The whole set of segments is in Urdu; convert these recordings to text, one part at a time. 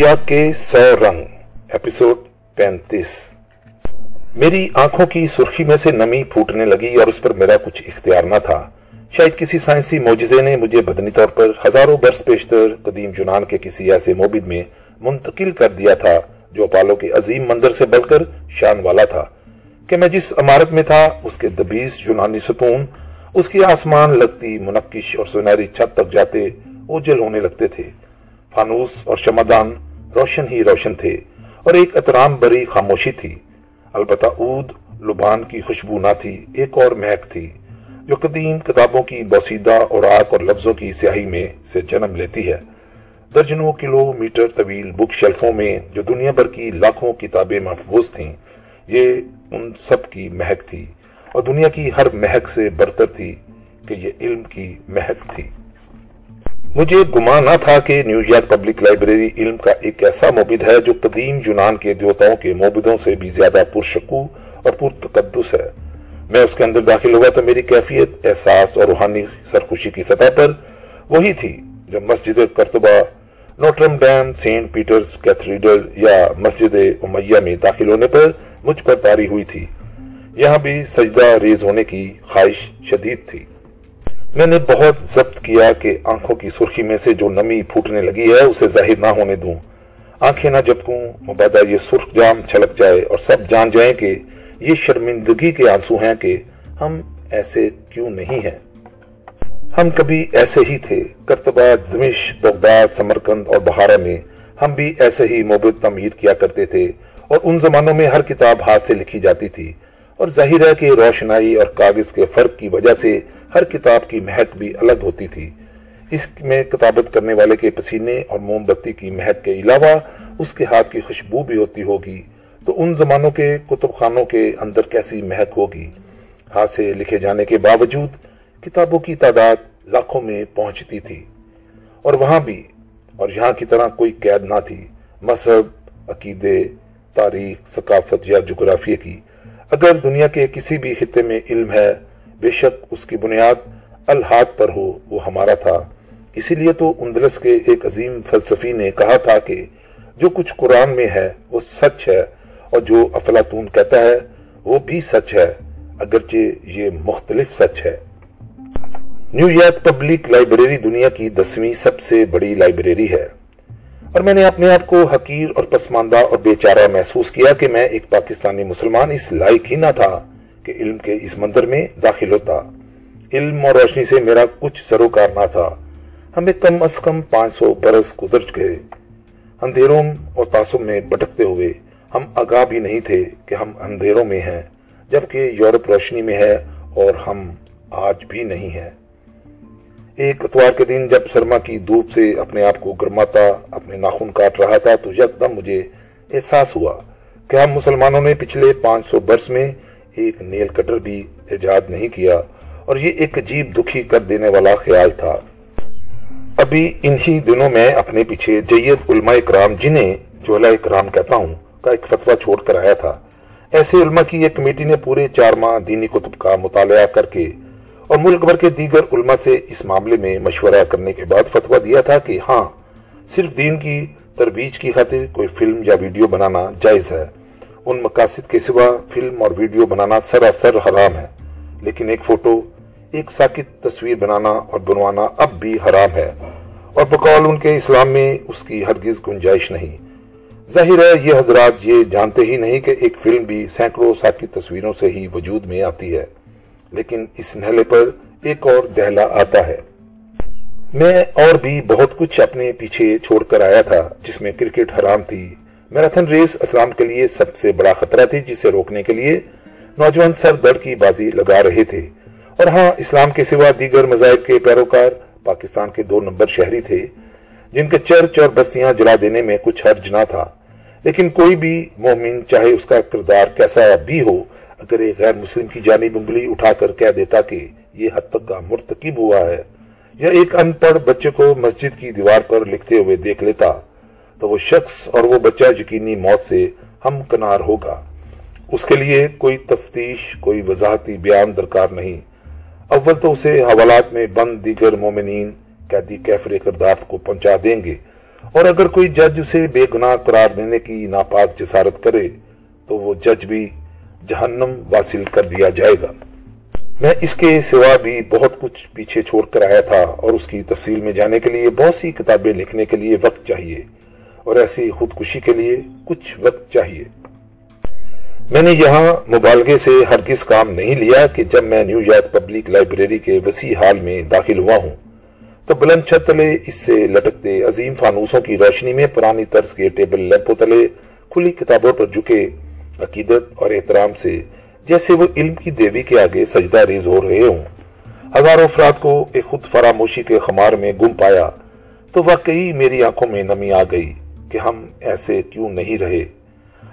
کے سو رنگ ایپیسوڈ پینتیس۔ میری آنکھوں کی سرخی میں سے نمی پھوٹنے لگی اور اس پر میرا کچھ اختیار نہ تھا۔ شاید کسی سائنسی معجزے نے مجھے بدنی طور پر ہزاروں برس پیشتر قدیم جنان کے کسی ایسے موبد میں منتقل کر دیا تھا جو اپالو کے عظیم مندر سے بڑھ کر شان والا تھا۔ کہ میں جس عمارت میں تھا، اس کے دبیس یونانی ستون، اس کی آسمان لگتی منقش اور سنہری چھت تک جاتے اوجل ہونے لگتے تھے۔ فانوس اور شمدان روشن ہی روشن تھے اور ایک اترام بری خاموشی تھی۔ البتہ اود لبان کی خوشبو نہ تھی، ایک اور مہک تھی جو قدیم کتابوں کی بوسیدہ اوراق اور لفظوں کی سیاہی میں سے جنم لیتی ہے۔ درجنوں کلو میٹر طویل بک شیلفوں میں جو دنیا بھر کی لاکھوں کتابیں محفوظ تھیں، یہ ان سب کی مہک تھی اور دنیا کی ہر مہک سے برتر تھی کہ یہ علم کی مہک تھی۔ مجھے گمان نہ تھا کہ نیو یارک پبلک لائبریری علم کا ایک ایسا موبد ہے جو قدیم یونان کے دیوتاؤں کے موبدوں سے بھی زیادہ پرشکو اور پرتقدس ہے۔ میں اس کے اندر داخل ہوا تو میری کیفیت، احساس اور روحانی سرخوشی کی سطح پر وہی تھی جو مسجد کرتبہ Notre Dame, Saint Peter's cathedral یا مسجد امیہ میں داخل ہونے پر مجھ پر تاری ہوئی تھی۔ یہاں بھی سجدہ ریز ہونے کی خواہش شدید تھی۔ میں نے بہت ضبط کیا کہ آنکھوں کی سرخی میں سے جو نمی پھوٹنے لگی ہے، اسے ظاہر نہ ہونے دوں۔ آنکھیں نہ جھپکوں مبادہ یہ سرخ جام چھلک جائے اور سب جان جائیں کہ یہ شرمندگی کے آنسو ہیں کہ ہم ایسے کیوں نہیں ہیں۔ ہم کبھی ایسے ہی تھے۔ کرتبہ دمش بغداد، سمرکند اور بہارا میں ہم بھی ایسے ہی موبت تعمیر کیا کرتے تھے اور ان زمانوں میں ہر کتاب ہاتھ سے لکھی جاتی تھی۔ اور ظاہر ہے کہ روشنائی اور کاغذ کے فرق کی وجہ سے ہر کتاب کی مہک بھی الگ ہوتی تھی۔ اس میں کتابت کرنے والے کے پسینے اور موم بتی کی مہک کے علاوہ اس کے ہاتھ کی خوشبو بھی ہوتی ہوگی۔ تو ان زمانوں کے کتب خانوں کے اندر کیسی مہک ہوگی؟ ہاتھ سے لکھے جانے کے باوجود کتابوں کی تعداد لاکھوں میں پہنچتی تھی۔ اور وہاں بھی، اور یہاں کی طرح کوئی قید نہ تھی۔ مذہب، عقیدے، تاریخ، ثقافت یا جغرافیہ کی اگر دنیا کے کسی بھی خطے میں علم ہے، بے شک اس کی بنیاد الحاد پر ہو، وہ ہمارا تھا۔ اسی لیے تو اندلس کے ایک عظیم فلسفی نے کہا تھا کہ جو کچھ قرآن میں ہے، وہ سچ ہے، اور جو افلاطون کہتا ہے، وہ بھی سچ ہے، اگرچہ یہ مختلف سچ ہے۔ نیو یارک پبلک لائبریری دنیا کی دسویں سب سے بڑی لائبریری ہے۔ اور میں نے اپنے آپ کو حقیر اور پسماندہ اور بیچارہ محسوس کیا کہ میں ایک پاکستانی مسلمان اس لائق ہی نہ تھا کہ علم کے اس مندر میں داخل ہوتا۔ علم اور روشنی سے میرا کچھ سروکار نہ تھا۔ ہمیں کم از کم پانچ سو برس گزر گئے اندھیروں اور تعصب میں بھٹکتے ہوئے ہم آگاہ بھی نہیں تھے کہ ہم اندھیروں میں ہیں، جبکہ یورپ روشنی میں ہے اور ہم آج بھی نہیں ہیں۔ ایک اتوار کے دن جب سرما کی دھوپ سے اپنے آپ کو گرماتا، اپنے ناخن کاٹ رہا تھا، تو یکدم مجھے احساس ہوا کہ ہم مسلمانوں نے پچھلے پانچ سو برس میں ایک نیل کٹر بھی ایجاد نہیں کیا اور یہ ایک عجیب دکھی کر دینے والا خیال تھا۔ ابھی انہی دنوں میں اپنے پیچھے جید علماء اکرام، جنہیں جوہلا اکرام کہتا ہوں، کا ایک فتوہ چھوڑ کر آیا تھا۔ ایسے علماء کی ایک کمیٹی نے پورے چار ماہ دینی کتب کا مطالعہ کر کے اور ملک بھر کے دیگر علماء سے اس معاملے میں مشورہ کرنے کے بعد فتویٰ دیا تھا کہ ہاں صرف دین کی ترویج کی خاطر کوئی فلم یا ویڈیو بنانا جائز ہے۔ ان مقاصد کے سوا فلم اور ویڈیو بنانا سراسر حرام ہے، لیکن ایک فوٹو، ایک ساکت تصویر بنانا اور بنوانا اب بھی حرام ہے۔ اور بقول ان کے اسلام میں اس کی ہرگز گنجائش نہیں۔ ظاہر ہے، یہ حضرات یہ جانتے ہی نہیں کہ ایک فلم بھی سینکڑوں ساکت تصویروں سے ہی وجود میں آتی ہے۔ لیکن اس نہلے پر ایک اور دہلا آتا ہے۔ میں اور بھی بہت کچھ اپنے پیچھے چھوڑ کر آیا تھا، جس میں کرکٹ حرام تھی۔ میراتھن ریس اسلام کے لیے سب سے بڑا خطرہ تھی، جسے روکنے کے لیے نوجوان سر درد کی بازی لگا رہے تھے۔ اور ہاں اسلام کے سوا دیگر مذاہب کے پیروکار پاکستان کے دو نمبر شہری تھے، جن کے چرچ اور بستیاں جلا دینے میں کچھ حرج نہ تھا۔ لیکن کوئی بھی مومن، چاہے اس کا کردار کیسا بھی ہو اگر ایک غیر مسلم کی جانب انگلی اٹھا کر کہہ دیتا کہ یہ حد تک کا مرتکب ہوا ہے، یا ایک ان پڑھ بچے کو مسجد کی دیوار پر لکھتے ہوئے دیکھ لیتا، تو وہ شخص اور وہ بچہ یقینی موت سے ہم کنار ہوگا۔ اس کے لیے کوئی تفتیش، کوئی وضاحتی بیان درکار نہیں۔ اول تو اسے حوالات میں بند دیگر مومنین، قیدی کیفر کردار کو پہنچا دیں گے۔ اور اگر کوئی جج اسے بے گناہ قرار دینے کی ناپاک جسارت کرے، تو وہ جج بھی جہنم واصل کر دیا جائے گا۔ میں اس کے سوا بھی بہت کچھ پیچھے چھوڑ کر آیا تھا اور اس کی تفصیل میں جانے کے لیے بہت سی کتابیں لکھنے کے لیے وقت چاہیے اور ایسی خودکشی کے لیے کچھ وقت چاہیے۔ میں نے یہاں مبالغے سے ہرگز کام نہیں لیا کہ جب میں نیو یارک پبلک لائبریری کے وسیع حال میں داخل ہوا ہوں تو بلند چھت تلے اس سے لٹکتے عظیم فانوسوں کی روشنی میں پرانی طرز کے ٹیبل لیمپوں تلے کھلی کتابوں پر جھکے عقیدت اور احترام سے جیسے وہ علم کی دیوی کے آگے سجدہ ریز ہو رہے ہوں۔ ہزاروں افراد کو ایک خود فراموشی کے خمار میں گم پایا تو واقعی میری آنکھوں میں نمی آ گئی کہ ہم ایسے کیوں نہیں رہے۔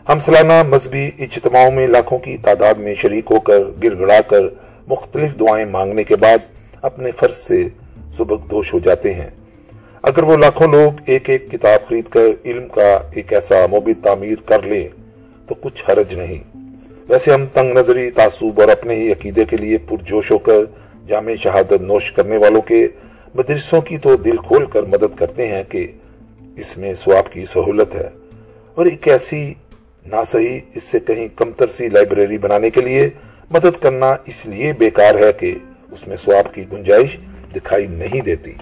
ہم سالانہ مذہبی اجتماعوں میں لاکھوں کی تعداد میں شریک ہو کر گر گڑا کر مختلف دعائیں مانگنے کے بعد اپنے فرض سے سبق دوش ہو جاتے ہیں۔ اگر وہ لاکھوں لوگ ایک ایک کتاب خرید کر علم کا ایک ایسا مبید تعمیر کر لیں تو کچھ حرج نہیں۔ ویسے ہم تنگ نظری، تعصب اور اپنے ہی عقیدے کے لیے پرجوش ہو کر جامع شہادت نوش کرنے والوں کے مدرسوں کی تو دل کھول کر مدد کرتے ہیں کہ اس میں سواب کی سہولت ہے۔ اور ایک ایسی نہ صحیح اس سے کہیں کمتر سی لائبریری بنانے کے لیے مدد کرنا اس لیے بیکار ہے کہ اس میں سواب کی گنجائش دکھائی نہیں دیتی۔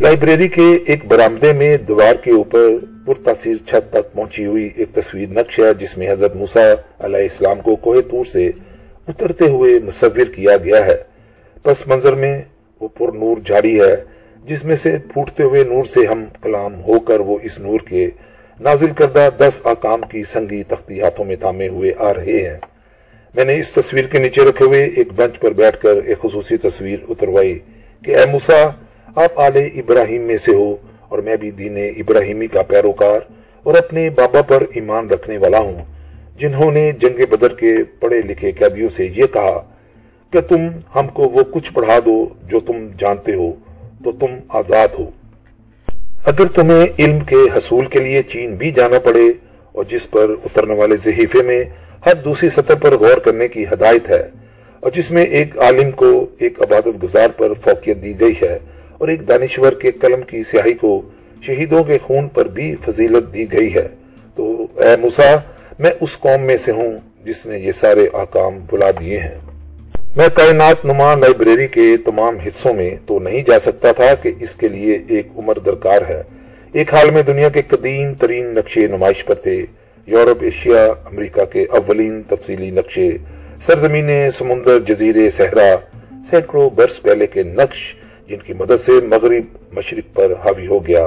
لائبریری کے ایک برامدے میں دیوار کے اوپر پرتاثیر چھت تک پہنچی ہوئی ایک تصویر نقش ہے، جس میں حضرت موسیٰ علیہ السلام کو کوہ تور سے اترتے ہوئے مصور کیا گیا ہے۔ پس منظر میں وہ پر نور جھاڑی ہے، جس میں سے پھوٹتے ہوئے نور سے ہم کلام ہو کر وہ اس نور کے نازل کردہ دس آکام کی سنگی تختی ہاتھوں میں تھامے ہوئے آ رہے ہیں۔ میں نے اس تصویر کے نیچے رکھے ہوئے ایک بنچ پر بیٹھ کر ایک خصوصی تصویر اتروائی کہ اے موسیٰ آپ آل ابراہیم میں سے ہو اور میں بھی دین ابراہیمی کا پیروکار اور اپنے بابا پر ایمان رکھنے والا ہوں، جنہوں نے جنگ بدر کے پڑھے لکھے قیدیوں سے یہ کہا کہ تم ہم کو وہ کچھ پڑھا دو جو تم جانتے ہو، تو تم آزاد ہو۔ اگر تمہیں علم کے حصول کے لیے چین بھی جانا پڑے اور جس پر اترنے والے زحیفے میں ہر دوسری سطح پر غور کرنے کی ہدایت ہے اور جس میں ایک عالم کو ایک عبادت گزار پر فوقیت دی گئی ہے اور ایک دانشور کے قلم کی سیاہی کو شہیدوں کے خون پر بھی فضیلت دی گئی ہے۔ تو اے موسیٰ، میں اس قوم میں سے ہوں جس نے یہ سارے آکام بلا دیے ہیں۔ میں کائنات نما لائبریری کے تمام حصوں میں تو نہیں جا سکتا تھا کہ اس کے لیے ایک عمر درکار ہے۔ ایک حال میں دنیا کے قدیم ترین نقشے نمائش پر تھے۔ یورپ، ایشیا، امریکہ کے اولین تفصیلی نقشے۔ سرزمین سمندر جزیرے صحرا، سینکڑوں برس پہلے کے نقش جن کی مدد سے مغرب مشرق پر حاوی ہو گیا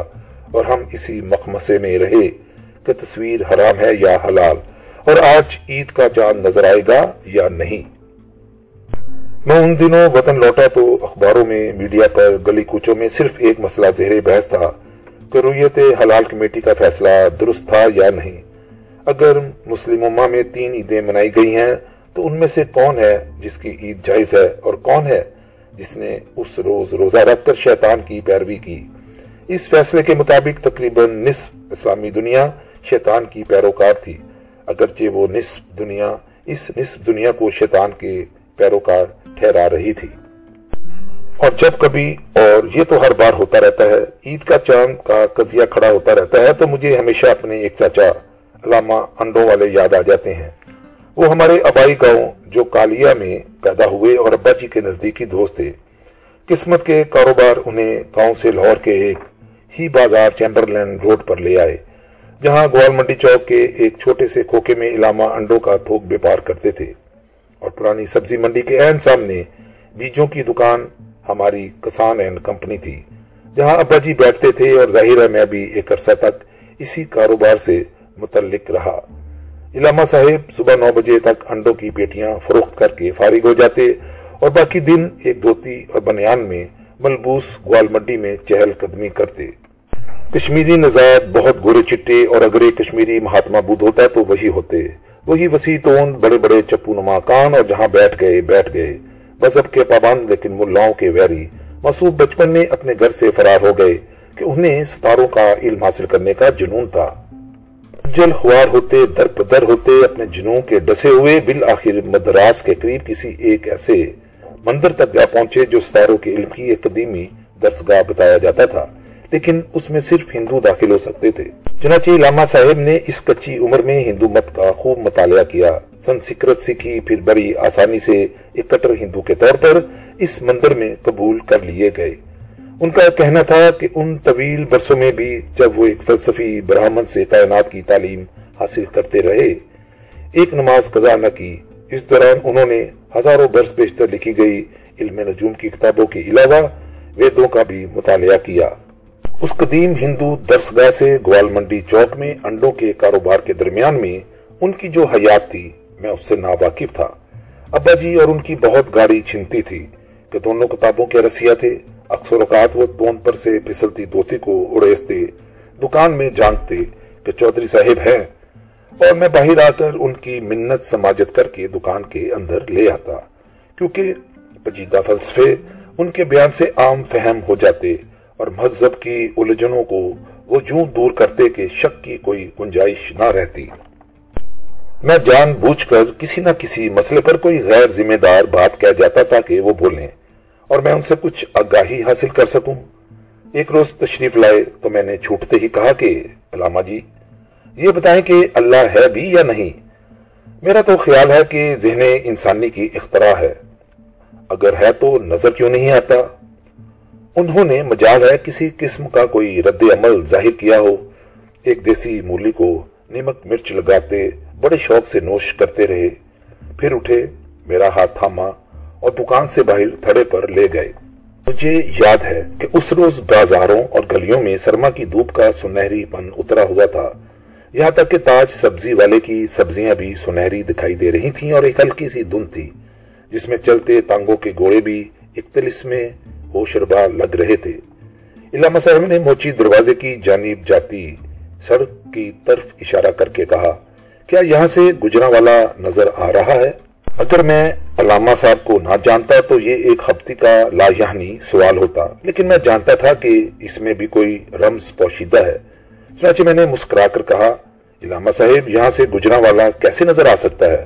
اور ہم اسی مخمسے میں رہے کہ تصویر حرام ہے یا حلال اور آج عید کا چاند نظر آئے گا یا نہیں۔ میں ان دنوں وطن لوٹا تو اخباروں میں، میڈیا پر گلی کوچوں میں صرف ایک مسئلہ زہر بحث تھا کہ رویت حلال کمیٹی کا فیصلہ درست تھا یا نہیں۔ اگر مسلم امہ میں تین عیدیں منائی گئی ہیں تو ان میں سے کون ہے جس کی عید جائز ہے اور کون ہے جس نے اس روز روزہ رکھ کر شیطان کی پیروی کی۔ اس فیصلے کے مطابق تقریباً نصف اسلامی دنیا شیطان کی پیروکار تھی۔ اگرچہ وہ نصف دنیا، اس نصف دنیا کو شیطان کے پیروکار ٹھہرا رہی تھی۔ اور جب کبھی، اور یہ تو ہر بار ہوتا رہتا ہے، عید کا چاند کا قضیہ کھڑا ہوتا رہتا ہے، تو مجھے ہمیشہ اپنے ایک چاچا، علامہ انڈوں والے یاد آ جاتے ہیں۔ وہ ہمارے ابائی گاؤں جو کالیا میں پیدا ہوئے اور ابا جی کے نزدیکی دوست تھے، قسمت کے کاروبار انہیں گاؤں سے لاہور کے ایک ہی بازار چیمبرلینڈ روڈ پر لے آئے، جہاں گوال منڈی چوک کے ایک چھوٹے سے کھوکے میں علامہ انڈوں کا تھوک بیپار کرتے تھے۔ اور پرانی سبزی منڈی کے این سامنے بیجوں کی دکان ہماری کسان اینڈ کمپنی تھی، جہاں ابا جی بیٹھتے تھے اور ظاہر ہے میں بھی ایک عرصہ تک اسی کاروبار سے متعلق رہا۔ علامہ صاحب صبح نو بجے تک انڈوں کی پیٹیاں فروخت کر کے فارغ ہو جاتے اور باقی دن ایک دھوتی اور بنیان میں ملبوس گوال منڈی میں چہل قدمی کرتے۔ کشمیری نژاد بہت گورے چٹے اور اگر ایک کشمیری مہاتما بدھ ہوتا تو وہی ہوتے۔ وہی وسیع تون بڑے بڑے چپو نما کان اور جہاں بیٹھ گئے بیٹھ گئے۔ مذہب کے پابند لیکن ملاؤں کے ویری۔ مسعود بچپن میں اپنے گھر سے فرار ہو گئے کہ انہیں ستاروں کا علم حاصل کرنے کا جنون تھا۔ جل خوار ہوتے، در پدر ہوتے، اپنے جنوں کے ڈسے ہوئے، بالآخر مدراس کے قریب کسی ایک ایسے مندر تک جا پہنچے جو ستاروں کے علم کی ایک قدیمی درسگاہ بتایا جاتا تھا۔ لیکن اس میں صرف ہندو داخل ہو سکتے تھے۔ چنانچہ علامہ صاحب نے اس کچی عمر میں ہندو مت کا خوب مطالعہ کیا۔ سنسکرت سیکھی پھر بڑی آسانی سے ایک کٹر ہندو کے طور پر اس مندر میں قبول کر لیے گئے۔ ان کا کہنا تھا کہ ان طویل برسوں میں بھی جب وہ ایک فلسفی برہمن سے کائنات کی تعلیم حاصل کرتے رہے، ایک نماز قضا نہ کی۔ اس دوران انہوں نے ہزاروں برس بیشتر لکھی گئی علم نجوم کی کتابوں کے علاوہ ویدوں کا بھی مطالعہ کیا۔ اس قدیم ہندو درسگاہ سے گوال منڈی چوک میں انڈوں کے کاروبار کے درمیان میں ان کی جو حیات تھی، میں اس سے ناواقف تھا۔ ابا جی اور ان کی بہت گاڑی چھنتی تھی کہ دونوں کتابوں کے رسیا تھے۔ اکثر اوقات وہ تون پر سے پھسلتی دوتی کو اڑیستے، دکان میں جانتے کہ چودھری صاحب ہیں۔ اور میں باہر آ کر ان کی منت سماجت کر کے دکان کے اندر لے آتا۔ کیونکہ پجیدہ فلسفے ان کے بیان سے عام فہم ہو جاتے اور مذہب کی الجھنوں کو وہ جوں دور کرتے کہ شک کی کوئی گنجائش نہ رہتی۔ میں جان بوجھ کر کسی نہ کسی مسئلے پر کوئی غیر ذمہ دار بات کہہ جاتا تھا کہ وہ بولیں۔ اور میں ان سے کچھ آگاہی حاصل کر سکوں۔ ایک روز تشریف لائے تو میں نے چھوٹتے ہی کہا کہ، علامہ جی یہ بتائیں کہ اللہ ہے بھی یا نہیں؟ میرا تو خیال ہے کہ ذہن انسانی کی اختراع ہے۔ اگر ہے تو نظر کیوں نہیں آتا؟ انہوں نے مجال ہے کسی قسم کا کوئی رد عمل ظاہر کیا ہو۔ ایک دیسی مولی کو نمک مرچ لگاتے بڑے شوق سے نوش کرتے رہے۔ پھر اٹھے، میرا ہاتھ تھاما۔ اور دکان سے باہر تھڑے پر لے گئے۔ مجھے یاد ہے کہ اس روز بازاروں اور گلیوں میں سرما کی دھوپ کا سنہری پن اترا ہوا تھا۔ یہاں تک کہ تاج سبزی والے کی سبزیاں بھی سنہری دکھائی دے رہی تھیں اور ایک ہلکی سی دن تھی، جس میں چلتے تانگوں کے گوڑے بھی اختلس میں ہوشربا لگ رہے تھے۔ علامہ صاحب نے موچی دروازے کی جانب جاتی سڑک کی طرف اشارہ کر کے کہا، کیا یہاں سے گجرا والا نظر آ رہا ہے؟ اگر میں علامہ صاحب کو نہ جانتا تو یہ ایک ہفتے کا لا یعنی سوال ہوتا۔ لیکن میں جانتا تھا کہ اس میں بھی کوئی رمز پوشیدہ ہے۔ چنانچہ میں نے مسکرا کر کہا، علامہ صاحب، یہاں سے گجرا والا کیسے نظر آ سکتا ہے؟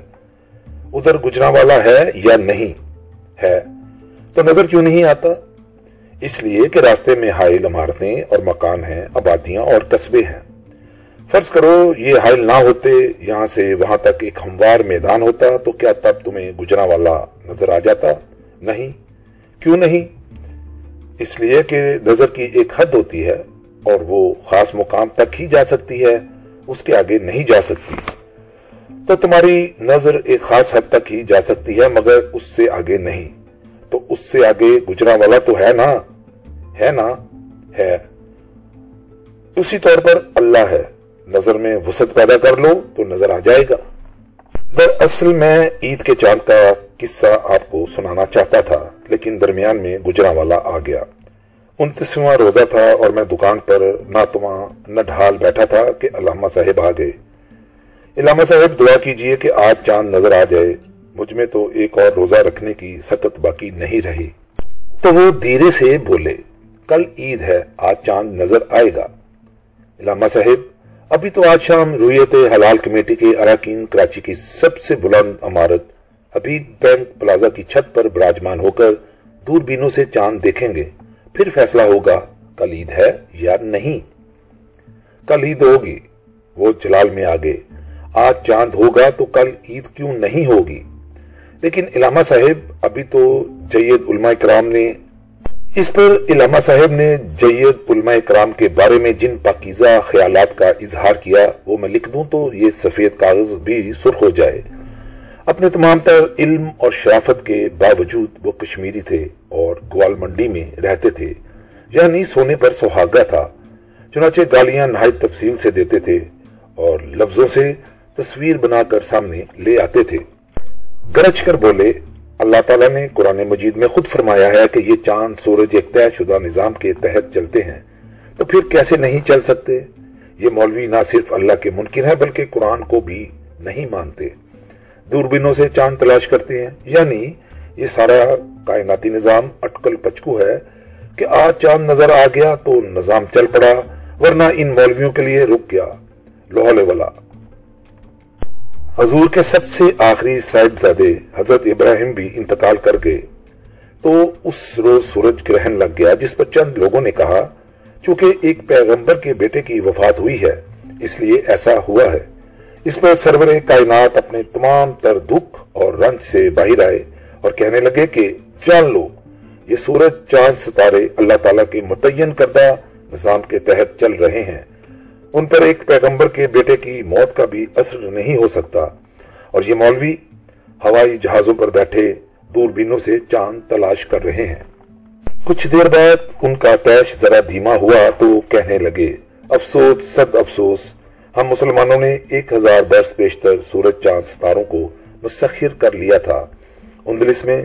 ادھر گجرا والا ہے یا نہیں؟ ہے۔ تو نظر کیوں نہیں آتا؟ اس لیے کہ راستے میں حائل عمارتیں اور مکان ہیں، آبادیاں اور قصبے ہیں۔ فرض کرو یہ حائل نہ ہوتے، یہاں سے وہاں تک ایک ہموار میدان ہوتا، تو کیا تب تمہیں گجرا والا نظر آ جاتا؟ نہیں، کیوں نہیں؟ اس لیے کہ نظر کی ایک حد ہوتی ہے اور وہ خاص مقام تک ہی جا سکتی ہے، اس کے آگے نہیں جا سکتی۔ تو تمہاری نظر ایک خاص حد تک ہی جا سکتی ہے، مگر اس سے آگے نہیں۔ تو اس سے آگے گجرا والا تو ہے نا؟ ہے نا؟ ہے۔ اسی طور پر اللہ ہے۔ نظر میں وسط پیدا کر لو تو نظر آ جائے گا۔ دراصل میں عید کے چاند کا قصہ آپ کو سنانا چاہتا تھا، لیکن درمیان میں گجرا والا آ گیا۔ انتیسواں روزہ تھا اور میں دکان پر نہ نہ ڈھال بیٹھا تھا کہ علامہ صاحب آ گئے۔ علامہ صاحب دعا کیجیے کہ آج چاند نظر آ جائے، مجھ میں تو ایک اور روزہ رکھنے کی سکت باقی نہیں رہی۔ تو وہ دھیرے سے بولے، کل عید ہے، آج چاند نظر آئے گا۔ علامہ صاحب ابھی تو آج شام رویت حلال کمیٹی کے اراکین کراچی کی سب سے بلند عمارت حبیب بینک پلازا کی چھت پر براجمان ہو کر دور بینوں سے چاند دیکھیں گے۔ پھر فیصلہ ہوگا کل عید ہے یا نہیں۔ کل عید ہوگی، وہ جلال میں آگے۔ آج چاند ہوگا تو کل عید کیوں نہیں ہوگی؟ لیکن علامہ صاحب، ابھی تو جید علماء کرام نے اس پر علامہ صاحب نے جید علماء کرام کے بارے میں جن پاکیزہ خیالات کا اظہار کیا، وہ میں لکھ دوں تو یہ سفید کاغذ بھی سرخ ہو جائے۔ اپنے تمام تر علم اور شرافت کے باوجود وہ کشمیری تھے اور گوال منڈی میں رہتے تھے۔ یعنی سونے پر سہاگا تھا۔ چنانچہ گالیاں نہایت تفصیل سے دیتے تھے اور لفظوں سے تصویر بنا کر سامنے لے آتے تھے۔ گرج کر بولے اللہ تعالیٰ نے قرآن مجید میں خود فرمایا ہے کہ یہ چاند، سورج ایک طے شدہ نظام کے تحت چلتے ہیں۔ تو پھر کیسے نہیں چل سکتے؟ یہ مولوی نہ صرف اللہ کے ممکن ہے بلکہ قرآن کو بھی نہیں مانتے۔ دوربینوں سے چاند تلاش کرتے ہیں۔ یعنی یہ سارا کائناتی نظام اٹکل پچکو ہے کہ آج چاند نظر آ گیا تو نظام چل پڑا، ورنہ ان مولویوں کے لیے رک گیا۔ لوہلے والا۔ حضور کے سب سے آخری صاحب زادے حضرت ابراہیم بھی انتقال کر گئے۔ تو اس روز سورج گرہن لگ گیا، جس پر چند لوگوں نے کہا، چونکہ ایک پیغمبر کے بیٹے کی وفات ہوئی ہے، اس لیے ایسا ہوا ہے۔ اس پر سرور کائنات اپنے تمام تر دکھ اور رنج سے باہر آئے اور کہنے لگے کہ، جان لو، یہ سورج چاند ستارے اللہ تعالیٰ کے متعین کردہ نظام کے تحت چل رہے ہیں۔ ان پر ایک پیغمبر کے بیٹے کی موت کا بھی اثر نہیں ہو سکتا۔ اور یہ مولوی ہوائی جہازوں پر بیٹھے دور بینوں سے چاند تلاش کر رہے ہیں۔ کچھ دیر بعد ان کا تیش ذرا دھیما ہوا تو کہنے لگے، افسوس صد افسوس، ہم مسلمانوں نے ایک ہزار برس پیشتر سورج چاند ستاروں کو مسخر کر لیا تھا۔ اندلس میں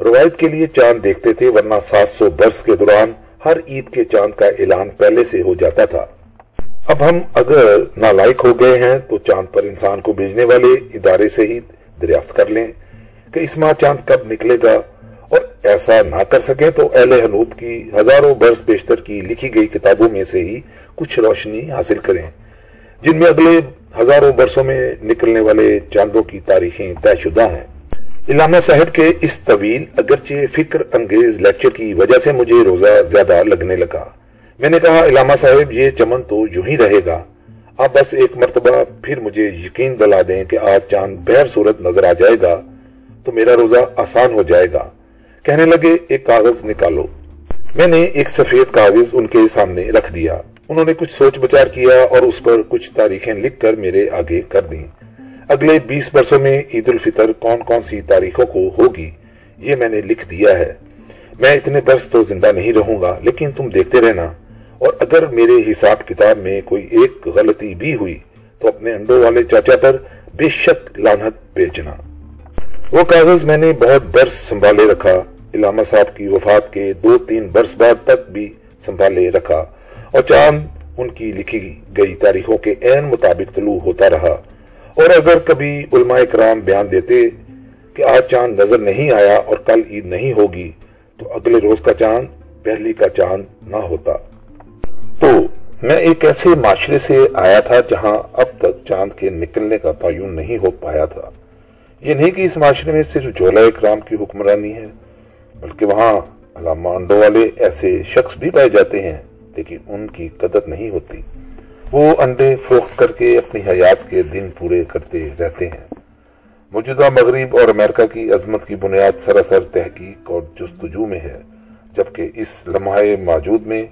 روایت کے لیے چاند دیکھتے تھے، ورنہ سات سو برس کے دوران ہر عید کے چاند کا اعلان پہلے سے ہو جاتا تھا۔ اب ہم اگر نالائق ہو گئے ہیں تو چاند پر انسان کو بھیجنے والے ادارے سے ہی دریافت کر لیں کہ اس ماہ چاند کب نکلے گا اور ایسا نہ کر سکیں تو اہل حنوت کی ہزاروں برس بیشتر کی لکھی گئی کتابوں میں سے ہی کچھ روشنی حاصل کریں، جن میں اگلے ہزاروں برسوں میں نکلنے والے چاندوں کی تاریخیں طے شدہ ہیں۔ علامہ صاحب کے اس طویل اگرچہ فکر انگیز لیکچر کی وجہ سے مجھے روزہ زیادہ لگنے لگا۔ میں نے کہا، علامہ صاحب، یہ چمن تو یوں ہی رہے گا۔ آپ بس ایک مرتبہ پھر مجھے یقین دلا دیں کہ آج چاند بہر صورت نظر آ جائے گا تو میرا روزہ آسان ہو جائے گا۔ کہنے لگے، ایک کاغذ نکالو۔ میں نے ایک سفید کاغذ ان کے سامنے رکھ دیا۔ انہوں نے کچھ سوچ بچار کیا اور اس پر کچھ تاریخیں لکھ کر میرے آگے کر دیں۔ اگلے بیس برسوں میں عید الفطر کون کون سی تاریخوں کو ہوگی، یہ میں نے لکھ دیا ہے۔ میں اتنے برس تو زندہ نہیں رہوں گا، لیکن تم دیکھتے رہنا۔ اور اگر میرے حساب کتاب میں کوئی ایک غلطی بھی ہوئی تو اپنے انڈوں والے چاچا پر بے شک لانت بیچنا۔ وہ کاغذ میں نے بہت برس سنبھالے رکھا۔ علامہ صاحب کی وفات کے دو تین برس بعد تک بھی سنبھالے رکھا۔ اور چاند ان کی لکھی گئی تاریخوں کے عین مطابق طلوع ہوتا رہا۔ اور اگر کبھی علماء کرام بیان دیتے کہ آج چاند نظر نہیں آیا اور کل عید نہیں ہوگی تو اگلے روز کا چاند پہلی کا چاند نہ ہوتا۔ تو میں ایک ایسے معاشرے سے آیا تھا جہاں اب تک چاند کے نکلنے کا تعین نہیں ہو پایا تھا۔ یہ نہیں کہ اس معاشرے میں صرف جولا اکرام کی حکمرانی ہے، بلکہ وہاں علامہ انڈو والے ایسے شخص بھی پائے جاتے ہیں، لیکن ان کی قدر نہیں ہوتی۔ وہ انڈے فروخت کر کے اپنی حیات کے دن پورے کرتے رہتے ہیں۔ موجودہ مغرب اور امریکہ کی عظمت کی بنیاد سراسر تحقیق اور جستجو میں ہے، جبکہ اس لمحہ موجود میں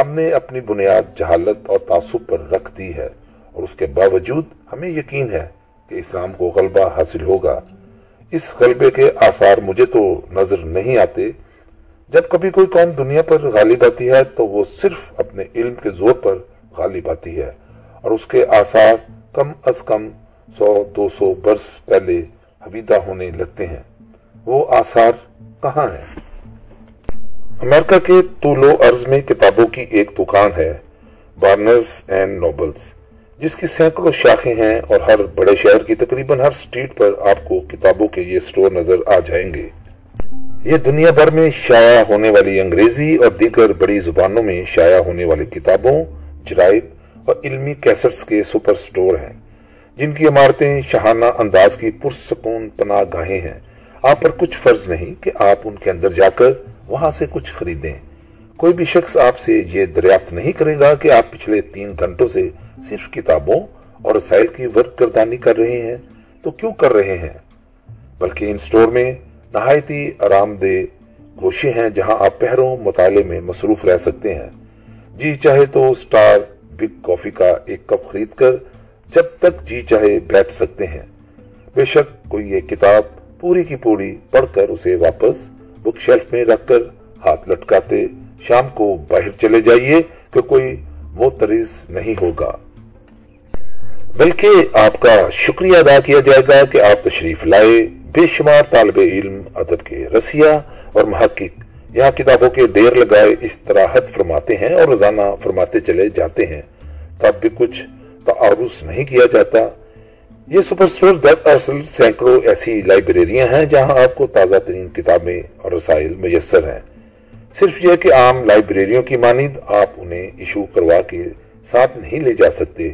ہم نے اپنی بنیاد جہالت اور تعصب پر رکھ دی ہے اور اس کے باوجود ہمیں یقین ہے کہ اسلام کو غلبہ حاصل ہوگا۔ اس غلبے کے آثار مجھے تو نظر نہیں آتے۔ جب کبھی کوئی قوم دنیا پر غالب آتی ہے تو وہ صرف اپنے علم کے زور پر غالب آتی ہے اور اس کے آثار کم از کم سو، دو سو برس پہلے حویدہ ہونے لگتے ہیں۔ وہ آثار کہاں ہیں؟ امریکہ کے طول و عرض میں کتابوں کی ایک دکان ہے بارنرز اینڈ نوبلز جس کی سینکڑوں شاخیں ہیں اور ہر بڑے شہر کی تقریباً ہر سٹریٹ پر آپ کو کتابوں کے یہ سٹور نظر آ جائیں گے۔ یہ دنیا بھر میں شائع ہونے والی انگریزی اور دیگر بڑی زبانوں میں شائع ہونے والی کتابوں، جرائد اور علمی کیسٹس کے سپر سٹور ہیں۔ جن کی عمارتیں شہانہ انداز کی پرسکون پناہ گاہیں ہیں۔ آپ پر کچھ فرض نہیں کہ آپ ان کے اندر جا کر وہاں سے کچھ خریدیں۔ کوئی بھی شخص آپ سے یہ دریافت نہیں کرے گا کہ آپ پچھلے تین گھنٹوں سے صرف کتابوں اور رسائل کی ورک گردانی کر رہے ہیں۔ تو کیوں کر رہے ہیں؟ بلکہ ان سٹور میں نہایتی آرام دہ گوشے ہیں جہاں آپ پہروں مطالعے میں مصروف رہ سکتے ہیں۔ جی چاہے تو سٹار بگ کافی کا ایک کپ خرید کر جب تک جی چاہے بیٹھ سکتے ہیں۔ بے شک کوئی یہ کتاب پوری کی پوری پڑھ کر اسے واپس بک شیلف میں رکھ کر ہاتھ لٹکاتے شام کو باہر چلے جائیے کہ کوئی وہ طریز نہیں ہوگا۔ بلکہ آپ کا شکریہ ادا کیا جائے گا کہ آپ تشریف لائے، بے شمار طالب علم، ادب کے رسیہ اور محقق یہاں کتابوں کے ڈیر لگائے اس طرح فرماتے ہیں اور روزانہ فرماتے چلے جاتے ہیں۔ تب بھی کچھ تعارض نہیں کیا جاتا۔ یہ سپر سٹور در اصل سینکڑوں ایسی لائبریریاں ہیں جہاں آپ کو تازہ ترین کتابیں اور رسائل میسر ہیں۔ صرف یہ کہ عام لائبریریوں کی مانند آپ انہیں ایشو کروا کے ساتھ نہیں لے جا سکتے،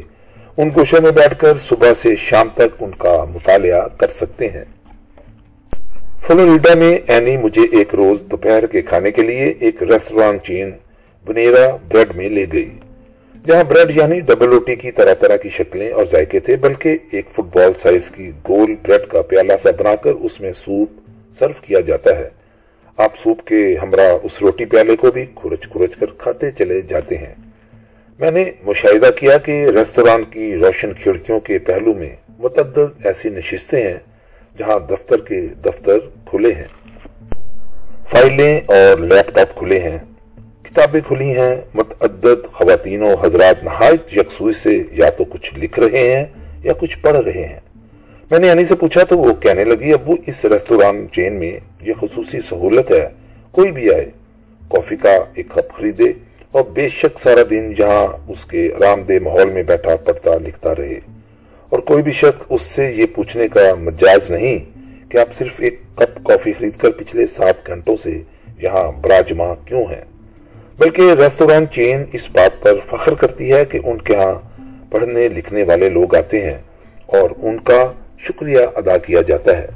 ان گوشوں میں بیٹھ کر صبح سے شام تک ان کا مطالعہ کر سکتے ہیں۔ فلوریڈا میں اینی مجھے ایک روز دوپہر کے کھانے کے لیے ایک ریسٹوران چین بنیرا بریڈ میں لے گئی۔ جہاں بریڈ یعنی ڈبل روٹی کی طرح طرح کی شکلیں اور ذائقے تھے، بلکہ ایک فٹ بال سائز کی گول بریڈ کا پیالہ سا بنا کر اس میں سوپ سرو کیا جاتا ہے۔ آپ سوپ کے ہمراہ اس روٹی پیالے کو بھی کھرچ کھرچ کر کھاتے چلے جاتے ہیں۔ میں نے مشاہدہ کیا کہ ریستوران کی روشن کھڑکیوں کے پہلو میں متعدد ایسی نشستیں ہیں جہاں دفتر کے دفتر کھلے ہیں۔ فائلیں اور لیپ ٹاپ کھلے ہیں۔ کتابیں کھلی ہیں، متعدد خواتین و حضرات نہایت یکسوئی سے یا تو کچھ لکھ رہے ہیں یا کچھ پڑھ رہے ہیں۔ میں نے انی سے پوچھا تو وہ کہنے لگی، ابو، اس ریستوران چین میں یہ خصوصی سہولت ہے، کوئی بھی آئے، کافی کا ایک کپ خریدے اور بے شک سارا دن جہاں اس کے آرام دہ ماحول میں بیٹھا، پڑھتا، لکھتا رہے۔ اور کوئی بھی شخص اس سے یہ پوچھنے کا مجاز نہیں کہ آپ صرف ایک کپ کافی خرید کر پچھلے سات گھنٹوں سے یہاں براجما کیوں ہیں۔ بلکہ ریستوران چین اس بات پر فخر کرتی ہے کہ ان کے ہاں پڑھنے لکھنے والے لوگ آتے ہیں اور ان کا شکریہ ادا کیا جاتا ہے۔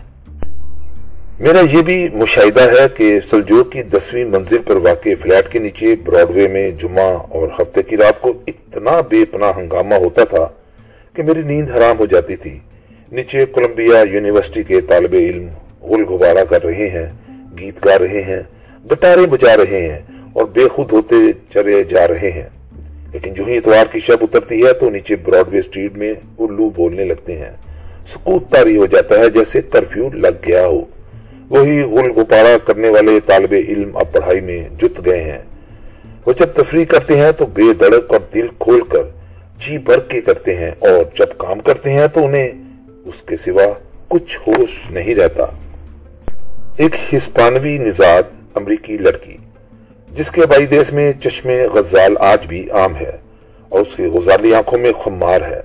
میرا یہ بھی مشاہدہ ہے کہ سلجوک کی دسویں منزل پر واقع فلیٹ کے نیچے براڈ وے میں جمعہ اور ہفتے کی رات کو اتنا بے پناہ ہنگامہ ہوتا تھا کہ میری نیند حرام ہو جاتی تھی۔ نیچے کولمبیا یونیورسٹی کے طالب علم غل گبارہ کر رہے ہیں، گیت گا رہے ہیں، گٹارے بجا رہے ہیں۔ اور بے خود ہوتے چرے جا رہے ہیں۔ لیکن جو ہی اتوار کی شب اترتی ہے تو نیچے براڈ وے اسٹریٹ میں الو بولنے لگتے ہیں۔ سکوت تاری ہو جاتا ہے جیسے کرفیو لگ گیا ہو۔ وہی غل گپارا کرنے والے طالب علم اب پڑھائی میں جت گئے ہیں۔ وہ جب تفریح کرتے ہیں تو بے دڑک اور دل کھول کر جی بھر کے کرتے ہیں اور جب کام کرتے ہیں تو انہیں اس کے سوا کچھ ہوش نہیں رہتا۔ ایک ہسپانوی نژاد امریکی لڑکی جس کے بائی دیس میں چشم غزال آج بھی عام ہے اور اس کی غزالی آنکھوں میں خمار ہے۔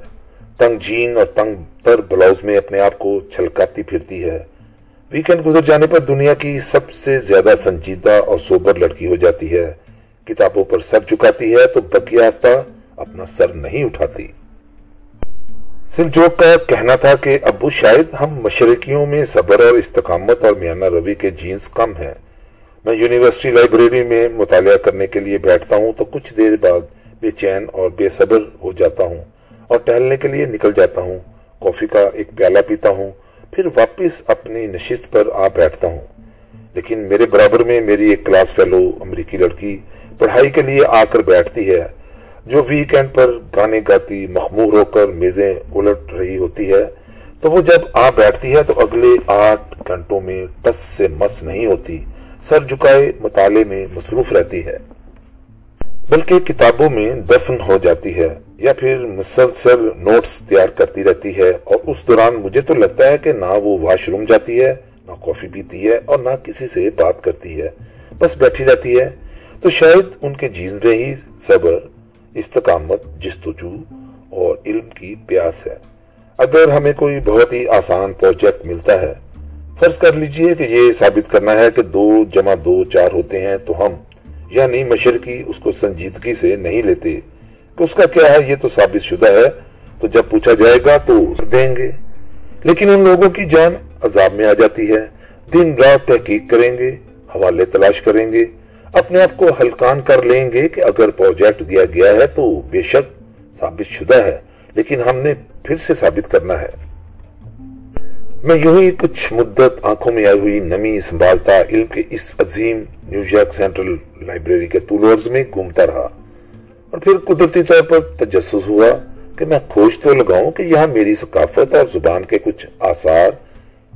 تنگ جین اور تنگ تر بلاؤز میں اپنے آپ کو چھلکاتی پھرتی ہے۔ ویکنڈ گزر جانے پر دنیا کی سب سے زیادہ سنجیدہ اور سوبر لڑکی ہو جاتی ہے۔ کتابوں پر سر چکاتی ہے تو بقیہ ہفتہ اپنا سر نہیں اٹھاتی۔ سلجوک کا کہنا تھا کہ ابو شاید ہم مشرقیوں میں صبر اور استقامت اور میانہ روی کے جینز کم ہیں۔ میں یونیورسٹی لائبریری میں مطالعہ کرنے کے لیے بیٹھتا ہوں تو کچھ دیر بعد بے چین اور بے صبر ہو جاتا ہوں اور ٹہلنے کے لیے نکل جاتا ہوں۔ کافی کا ایک پیالہ پیتا ہوں، پھر واپس اپنی نشست پر آ بیٹھتا ہوں۔ لیکن میرے برابر میں میری ایک کلاس فیلو امریکی لڑکی پڑھائی کے لیے آ کر بیٹھتی ہے، جو ویکینڈ پر گانے گاتی مخمور ہو کر میزیں الٹ رہی ہوتی ہے۔ تو وہ جب آ بیٹھتی ہے تو اگلے آٹھ گھنٹوں میں ٹس سے مس نہیں ہوتی۔ سر جھکائے مطالعے میں مصروف رہتی ہے، بلکہ کتابوں میں دفن ہو جاتی ہے یا پھر مسلسل نوٹس تیار کرتی رہتی ہے، اور اس دوران مجھے تو لگتا ہے کہ نہ وہ واش روم جاتی ہے، نہ کافی پیتی ہے، اور نہ کسی سے بات کرتی ہے، بس بیٹھی رہتی ہے۔ تو شاید ان کے جین رہی صبر، استقامت، جستجو اور علم کی پیاس ہے۔ اگر ہمیں کوئی بہت ہی آسان پروجیکٹ ملتا ہے فرض کر لیجیے کہ یہ ثابت کرنا ہے کہ دو جمع دو چار ہوتے ہیں تو ہم یعنی مشرقی اس کو سنجیدگی سے نہیں لیتے۔ کہ اس کا کیا ہے، یہ تو ثابت شدہ ہے۔ تو جب پوچھا جائے گا تو دیں گے۔ لیکن ان لوگوں کی جان عذاب میں آ جاتی ہے۔ دن رات تحقیق کریں گے، حوالے تلاش کریں گے۔ اپنے آپ کو ہلکان کر لیں گے کہ اگر پروجیکٹ دیا گیا ہے تو بے شک ثابت شدہ ہے۔ لیکن ہم نے پھر سے ثابت کرنا ہے۔ میں یوں ہی کچھ مدت آنکھوں میں آئی ہوئی نمی سنبھالتا علم کے اس عظیم نیو یارک سینٹرل لائبریری کے طولورز میں گھومتا رہا۔ اور پھر قدرتی طور پر تجسس ہوا کہ میں کھوج تو لگاؤں کہ یہاں میری ثقافت اور زبان کے کچھ آثار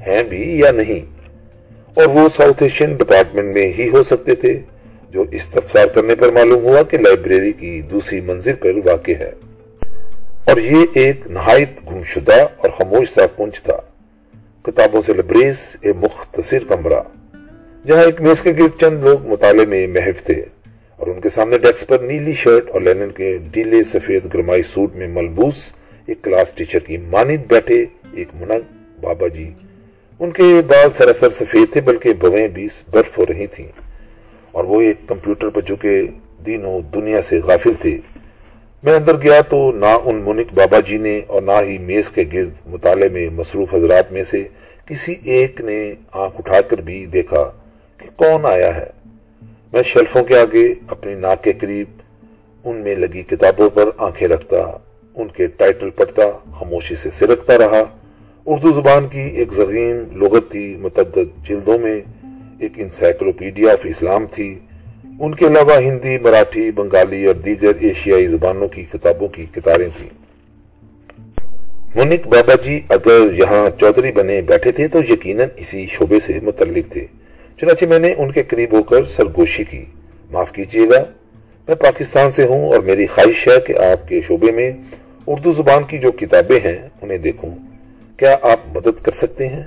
ہیں بھی یا نہیں۔ اور وہ ساؤتھ ایشین ڈپارٹمنٹ میں ہی ہو سکتے تھے، جو استفسار کرنے پر معلوم ہوا کہ لائبریری کی دوسری منزل پر واقع ہے۔ اور یہ ایک نہایت گمشدہ اور خاموش سا کنچ تھا۔ کتابوں سے لبریز ایک مختصر کمرہ، جہاں ایک میز کے گرد چند لوگ مطالعے میں محف تھے اور ان کے سامنے ڈیکس پر نیلی شرٹ اور لینن کے ڈیلے سفید گرمائی سوٹ میں ملبوس ایک کلاس ٹیچر کی مانند بیٹھے ایک منگ بابا جی۔ ان کے بال سراسر سفید تھے، بلکہ بویں بھی برف ہو رہی تھیں اور وہ ایک کمپیوٹر پر جو کہ دینوں دنیا سے غافل تھے۔ میں اندر گیا تو نہ ان منک بابا جی نے اور نہ ہی میز کے گرد مطالعے میں مصروف حضرات میں سے کسی ایک نے آنکھ اٹھا کر بھی دیکھا کہ کون آیا ہے۔ میں شیلفوں کے آگے اپنی ناک کے قریب ان میں لگی کتابوں پر آنکھیں رکھتا، ان کے ٹائٹل پڑھتا، خاموشی سے سرکتا رہا۔ اردو زبان کی ایک زغیم لغت تھی، متعدد جلدوں میں ایک انسائکلوپیڈیا آف اسلام تھی۔ ان کے علاوہ ہندی، مراٹھی، بنگالی اور دیگر ایشیائی زبانوں کی کتابوں کی کتاریں تھیں۔ منک بابا جی اگر یہاں چودھری بنے بیٹھے تھے تو یقیناً اسی شعبے سے متعلق تھے۔ چنانچہ میں نے ان کے قریب ہو کر سرگوشی کی۔ معاف کیجیے گا، میں پاکستان سے ہوں اور میری خواہش ہے کہ آپ کے شعبے میں اردو زبان کی جو کتابیں ہیں انہیں دیکھوں۔ کیا آپ مدد کر سکتے ہیں؟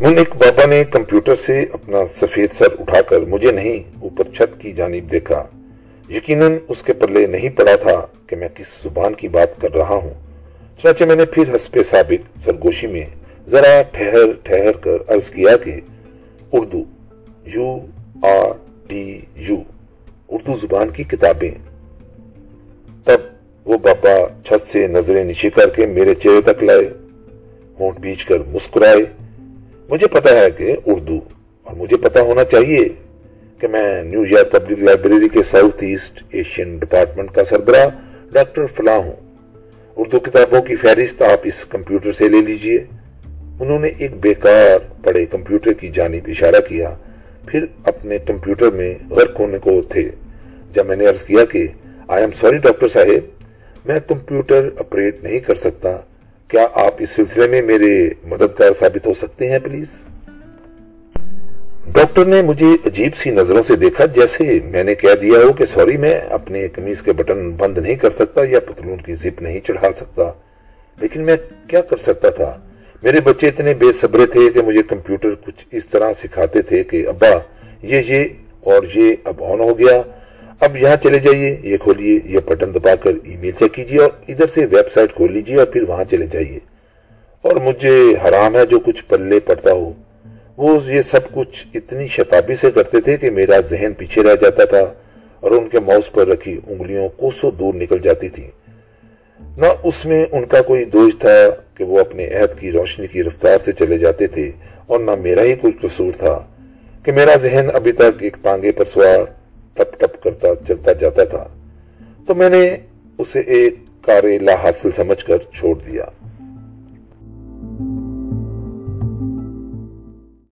منک بابا نے کمپیوٹر سے اپنا سفید سر اٹھا کر مجھے نہیں اوپر چھت کی جانب دیکھا۔ یقیناً اس کے پلے نہیں پڑا تھا کہ میں کس زبان کی بات کر رہا ہوں۔ چنانچہ میں نے پھر حسب سابق سرگوشی میں ذرا ٹھہر ٹھہر کر عرض کیا کہ Urdu, U R D, U, Urdu زبان کی کتابیں۔ تب وہ بابا چھت سے نظریں نشی کر کے میرے چہرے تک لائے، ہونٹ بیچ کر مسکرائے۔ مجھے پتا ہے کہ اردو، اور مجھے پتا ہونا چاہیے کہ میں نیو یارک پبلک لائبریری کے ساؤتھ ایسٹ ایشین ڈپارٹمنٹ کا سربراہ ڈاکٹر فلاں ہوں۔ اردو کتابوں کی فہرست آپ اس کمپیوٹر سے لے لیجیے۔ انہوں نے ایک بیکار پڑے کمپیوٹر کی جانب اشارہ کیا۔ پھر اپنے کمپیوٹر میں غرق ہونے کو تھے۔ جب میں نے عرض کیا کہ آئی ایم سوری ڈاکٹر صاحب، میں کمپیوٹر اپریٹ نہیں کر سکتا۔ کیا آپ اس سلسلے میں میرے مددگار ثابت ہو سکتے ہیں، پلیز؟ ڈاکٹر نے مجھے عجیب سی نظروں سے دیکھا جیسے میں نے کہہ دیا ہو کہ سوری، میں اپنے کمیز کے بٹن بند نہیں کر سکتا یا پتلون کی زپ نہیں چڑھا سکتا۔ لیکن میں کیا کر سکتا تھا؟ میرے بچے اتنے بے صبرے تھے کہ مجھے کمپیوٹر کچھ اس طرح سکھاتے تھے کہ ابا، یہ یہ اور یہ اب آن ہو گیا۔ اب یہاں چلے جائیے، یہ کھولیے، یہ بٹن دبا کر ای میل چیک کیجیے اور ادھر سے ویب سائٹ کھول لیجیے اور پھر وہاں چلے جائیے۔ اور مجھے حرام ہے جو کچھ پلے پڑتا ہو۔ وہ یہ سب کچھ اتنی شتابی سے کرتے تھے کہ میرا ذہن پیچھے رہ جاتا تھا اور ان کے ماؤس پر رکھی انگلیوں کوسوں دور نکل جاتی تھی۔ نہ اس میں ان کا کوئی دوش تھا کہ وہ اپنے عہد کی روشنی کی رفتار سے چلے جاتے تھے اور نہ میرا ہی کوئی قصور تھا کہ میرا ذہن ابھی تک ایک تانگے پر سوار ٹپ ٹپ کرتا چلتا جاتا تھا تو میں نے اسے ایک کار لا حاصل سمجھ کر چھوڑ دیا۔